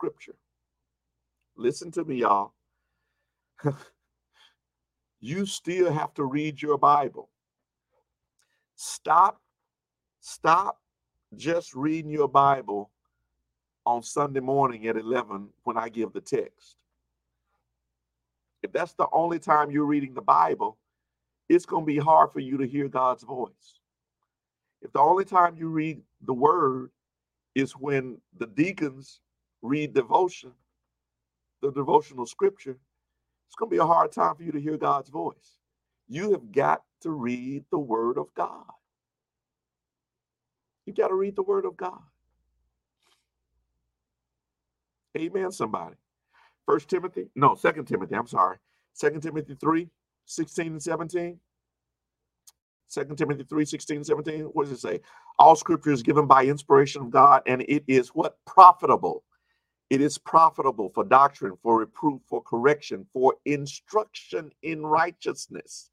scripture. Listen to me, y'all. you still have to read your Bible. Stop, stop just reading your Bible on Sunday morning at 11 when I give the text. If that's the only time you're reading the Bible, it's going to be hard for you to hear God's voice. If the only time you read the word is when the deacons read devotion, the devotional scripture, it's going to be a hard time for you to hear God's voice. You have got to read the word of God. You got to read the word of God. Amen, somebody. First Timothy, no, Second Timothy, I'm sorry. Second Timothy 3, 16 and 17. Second Timothy 3, 16 17. What does it say? All scripture is given by inspiration of God, and it is what? Profitable. It is profitable for doctrine, for reproof, for correction, for instruction in righteousness,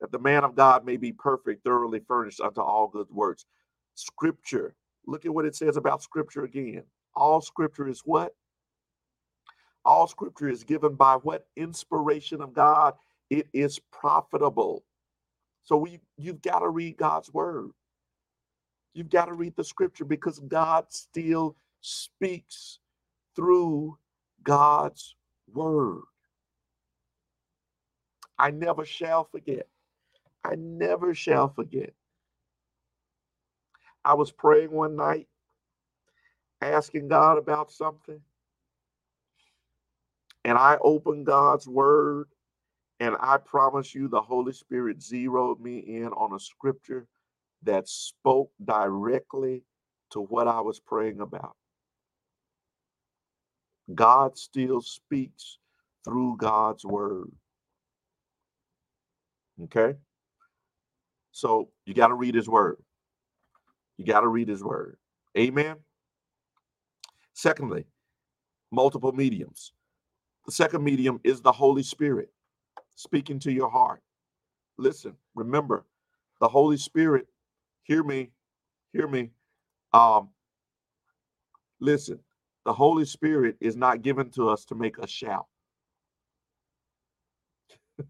that the man of God may be perfect, thoroughly furnished unto all good works. Scripture. Look at what it says about scripture again. All scripture is what? All scripture is given by what? Inspiration of God. It is profitable. So we you've got to read God's word. You've got to read the scripture because God still speaks through God's word. I never shall forget. I never shall forget. I was praying one night, asking God about something. And I opened God's word, and I promise you, the Holy Spirit zeroed me in on a scripture that spoke directly to what I was praying about. God still speaks through God's word. Okay? So you got to read his word. You got to read his word. Amen. Secondly, multiple mediums. The second medium is the Holy Spirit speaking to your heart. Listen, remember, the Holy Spirit, hear me, hear me. Um, listen, the Holy Spirit is not given to us to make us shout.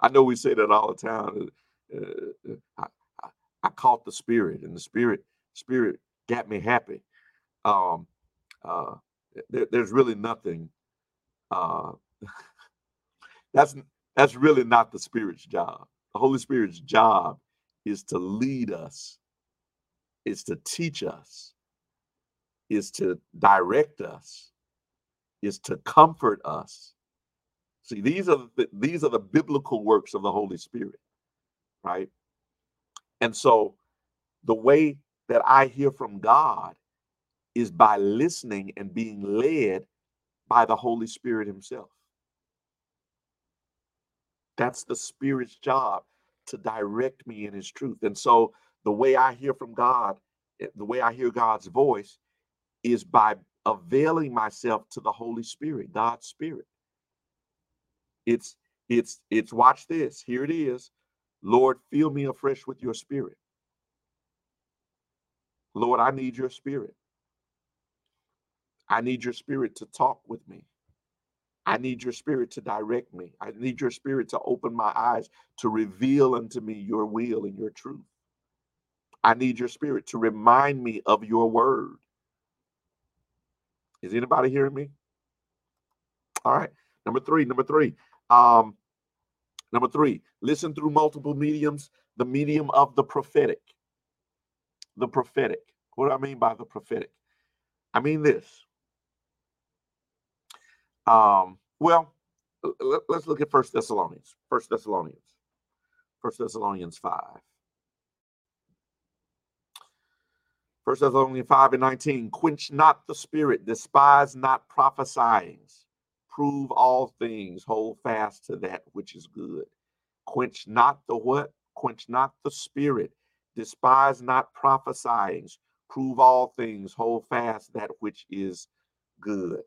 I know we say that all the time. Uh, uh I, I, I, caught the Spirit, and the Spirit Spirit got me happy. Um, uh, there, there's really nothing. Uh, that's that's really not the Spirit's job. The Holy Spirit's job is to lead us, is to teach us, is to direct us, is to comfort us. See, these are the, these are the biblical works of the Holy Spirit, right? And so the way that I hear from God is by listening and being led by the Holy Spirit himself. That's the Spirit's job to direct me in his truth. And so the way I hear from God, eh, the way I hear God's voice is by availing myself to the Holy Spirit, God's Spirit. It's it's it's watch this. Here it is. Lord, fill me afresh with your spirit. Lord, I need your spirit. I need your spirit to talk with me. I need your spirit to direct me. I need your spirit to open my eyes to reveal unto me your will and your truth. I need your spirit to remind me of your word. Is anybody hearing me? All right. Number three, number three. Um, number three, listen through multiple mediums, the medium of the prophetic. The prophetic. What do I mean by the prophetic? I mean this. Um, well, let's look at First Thessalonians. First Thessalonians. First Thessalonians 5. First Thessalonians 5 and 19, quench not the spirit, despise not prophesying, prove all things, hold fast to that which is good. Quench not the what? Quench not the spirit, despise not prophesying, prove all things, hold fast that which is good.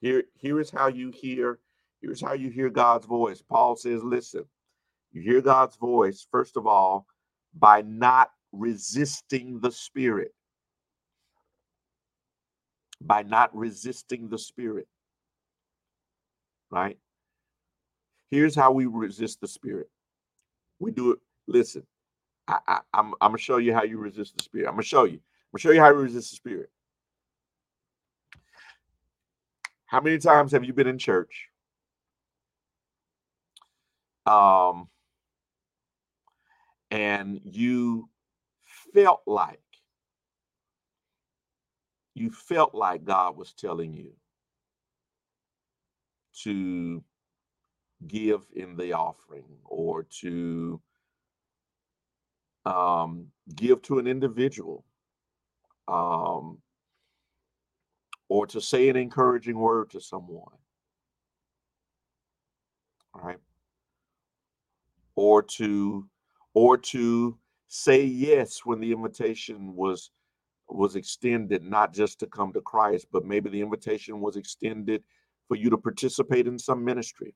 Here, here is how you hear, here's how you hear God's voice. Paul says, listen, you hear God's voice, first of all, by not resisting the spirit. by not resisting the spirit. Right? Here's how we resist the spirit. We do it. Listen, I, I, I'm, I'm gonna show you how you resist the spirit. I'm gonna show you. I'm gonna show you how you resist the spirit. How many times have you been in church? Um, and you felt like you felt like God was telling you to give in the offering or to um, give to an individual um, or to say an encouraging word to someone. All right. Or to or to say yes when the invitation was was extended not just to come to Christ, but maybe the invitation was extended for you to participate in some ministry.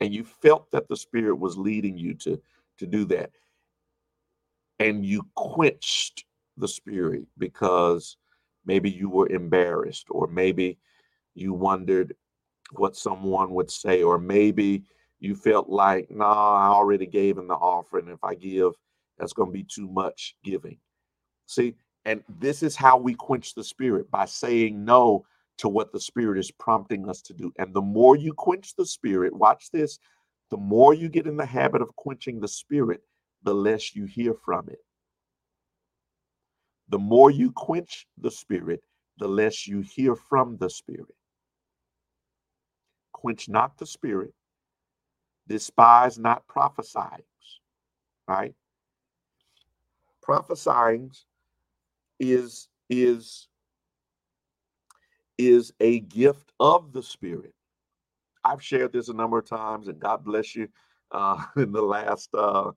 And you felt that the Spirit was leading you to, to do that. And you quenched the Spirit because maybe you were embarrassed, or maybe you wondered what someone would say, or maybe you felt like, nah, I already gave in the offering. If I give, that's going to be too much giving. See, and this is how we quench the spirit by saying no to what the spirit is prompting us to do. And the more you quench the spirit, watch this, the more you get in the habit of quenching the spirit, the less you hear from it. The more you quench the spirit, the less you hear from the spirit. Quench not the spirit, despise not prophesying, right? Prophesying is is is a gift of the spirit. I've shared this a number of times and god bless you uh in the last uh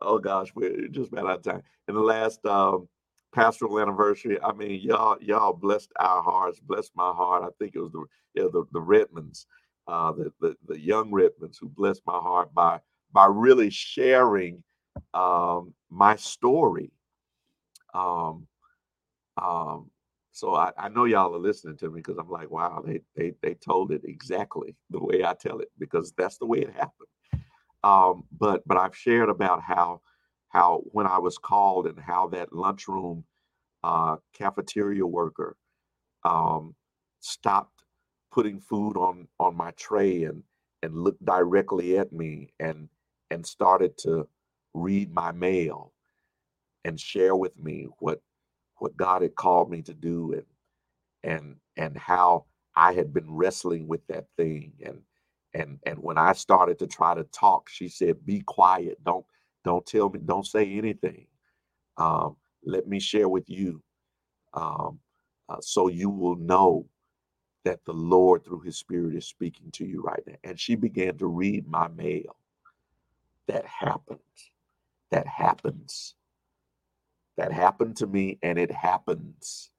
oh gosh we're just about out of time. In the last um pastoral anniversary i mean y'all y'all blessed our hearts blessed my heart. I think it was the yeah, the, the redmonds uh the, the the young redmonds who blessed my heart by by really sharing um my story um um, so I, I know y'all are listening to me because I'm like, wow, they, they they told it exactly the way I tell it because that's the way it happened. Um, but but I've shared about how how when I was called and how that lunchroom uh, cafeteria worker um, stopped putting food on on my tray and and looked directly at me and and started to read my mail and share with me what what God had called me to do and and and how I had been wrestling with that thing and and and when I started to try to talk, she said, "Be quiet. Don't don't tell me. Don't say anything. Um, let me share with you, um, uh, so you will know that the Lord, through His Spirit, is speaking to you right now." And she began to read my mail. That happens. That happens. That happened to me and it happens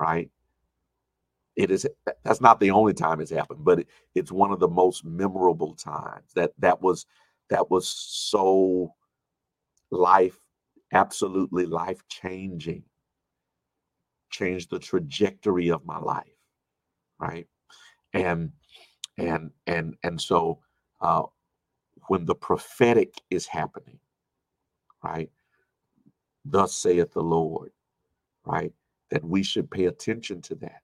right? It is that's not the only time it's happened but it, it's one of the most memorable times. That that was that was so life absolutely life changing changed the trajectory of my life right? And and and and so uh when the prophetic is happening right thus saith the Lord, right? That we should pay attention to that.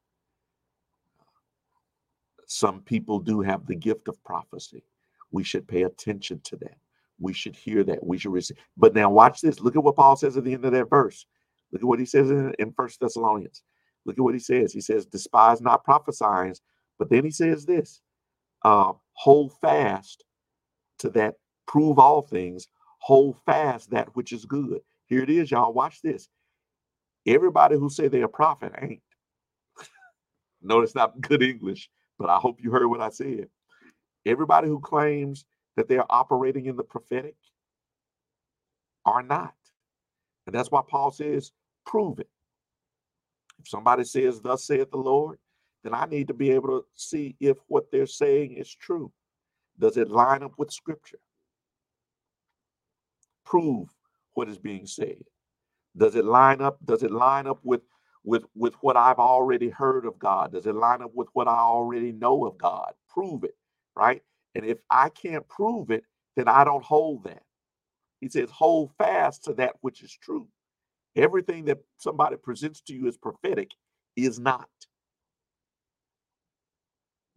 Some people do have the gift of prophecy. We should pay attention to that. We should hear that. We should receive. But now watch this. Look at what Paul says at the end of that verse. Look at what he says in, in First Thessalonians. Look at what he says. He says, despise not prophesying. But then he says this uh, hold fast to that, prove all things, hold fast that which is good. Here it is, y'all. Watch this. Everybody who say they're a prophet ain't. no, it's not good English, but I hope you heard what I said. Everybody who claims that they're operating in the prophetic are not. And that's why Paul says, prove it. If somebody says, Thus saith the Lord, then I need to be able to see if what they're saying is true. Does it line up with scripture? Prove what is being said? Does it line up? Does it line up with with with what I've already heard of God? Does it line up with what I already know of God? Prove it, right? And if I can't prove it, then I don't hold that. He says, hold fast to that which is true. Everything that somebody presents to you as prophetic is not.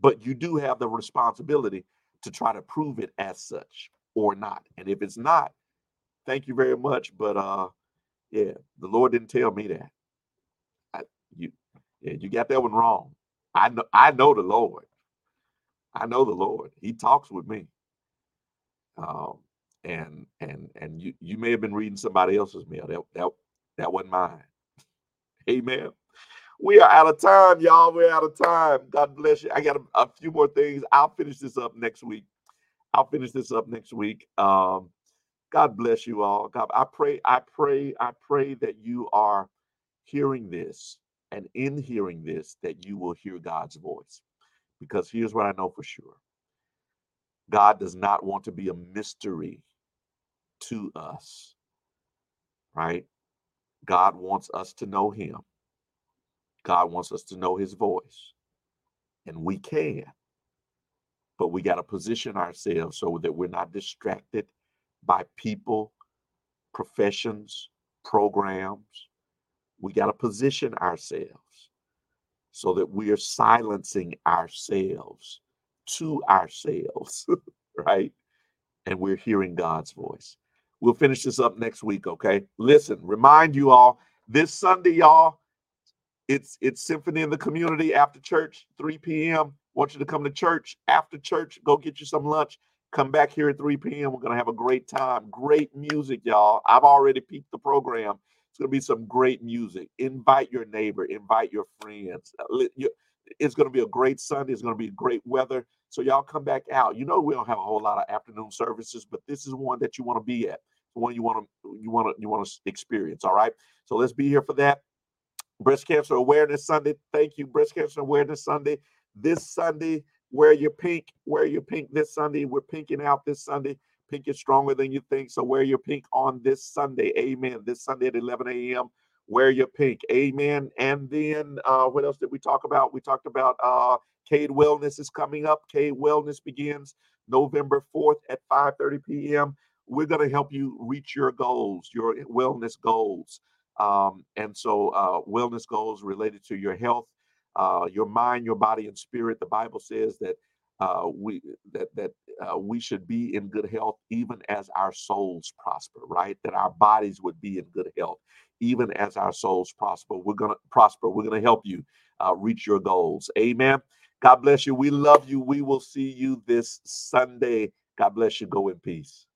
But you do have the responsibility to try to prove it as such or not. And if it's not, thank you very much. But uh yeah, the Lord didn't tell me that. I, you yeah, you got that one wrong. I know I know the Lord. I know the Lord. He talks with me. Um, and and and you you may have been reading somebody else's mail. That that that wasn't mine. Amen. We are out of time, y'all. We're out of time. God bless you. I got a, a few more things. I'll finish this up next week. I'll finish this up next week. Um, God bless you all. God, I pray, I pray, I pray that you are hearing this and in hearing this, that you will hear God's voice. Because here's what I know for sure God does not want to be a mystery to us, right? God wants us to know Him. God wants us to know His voice. And we can. But we got to position ourselves so that we're not distracted by people, professions, programs. We got to position ourselves so that we are silencing ourselves to ourselves, right? And we're hearing God's voice. We'll finish this up next week, okay? Listen, remind you all this Sunday, y'all, it's it's Symphony in the Community after church, 3 p.m. Want you to come to church after church. Go get you some lunch. Come back here at 3 p.m. We're gonna have a great time. Great music, y'all. I've already peeped the program. It's gonna be some great music. Invite your neighbor, invite your friends. Uh, it's gonna be a great Sunday. It's gonna be great weather. So y'all come back out. You know we don't have a whole lot of afternoon services, but this is one that you want to be at. One you want to you want to you want to experience. All right. So let's be here for that. Breast Cancer Awareness Sunday. Thank you, Breast Cancer Awareness Sunday. This Sunday, wear your pink. Wear your pink this Sunday. We're pinking out this Sunday. Pink is stronger than you think. So wear your pink on this Sunday. Amen. This Sunday at 11 a.m. Wear your pink. Amen. And then uh, what else did we talk about? We talked about uh, Cade Wellness is coming up. Cade Wellness begins November 4th at 5:30 p.m. We're going to help you reach your goals, your wellness goals. Um, and so, uh, wellness goals related to your health, uh, your mind, your body, and spirit. The Bible says that uh, we that that uh, we should be in good health, even as our souls prosper. Right? That our bodies would be in good health, even as our souls prosper. We're gonna prosper. We're gonna help you uh, reach your goals. Amen. God bless you. We love you. We will see you this Sunday. God bless you. Go in peace.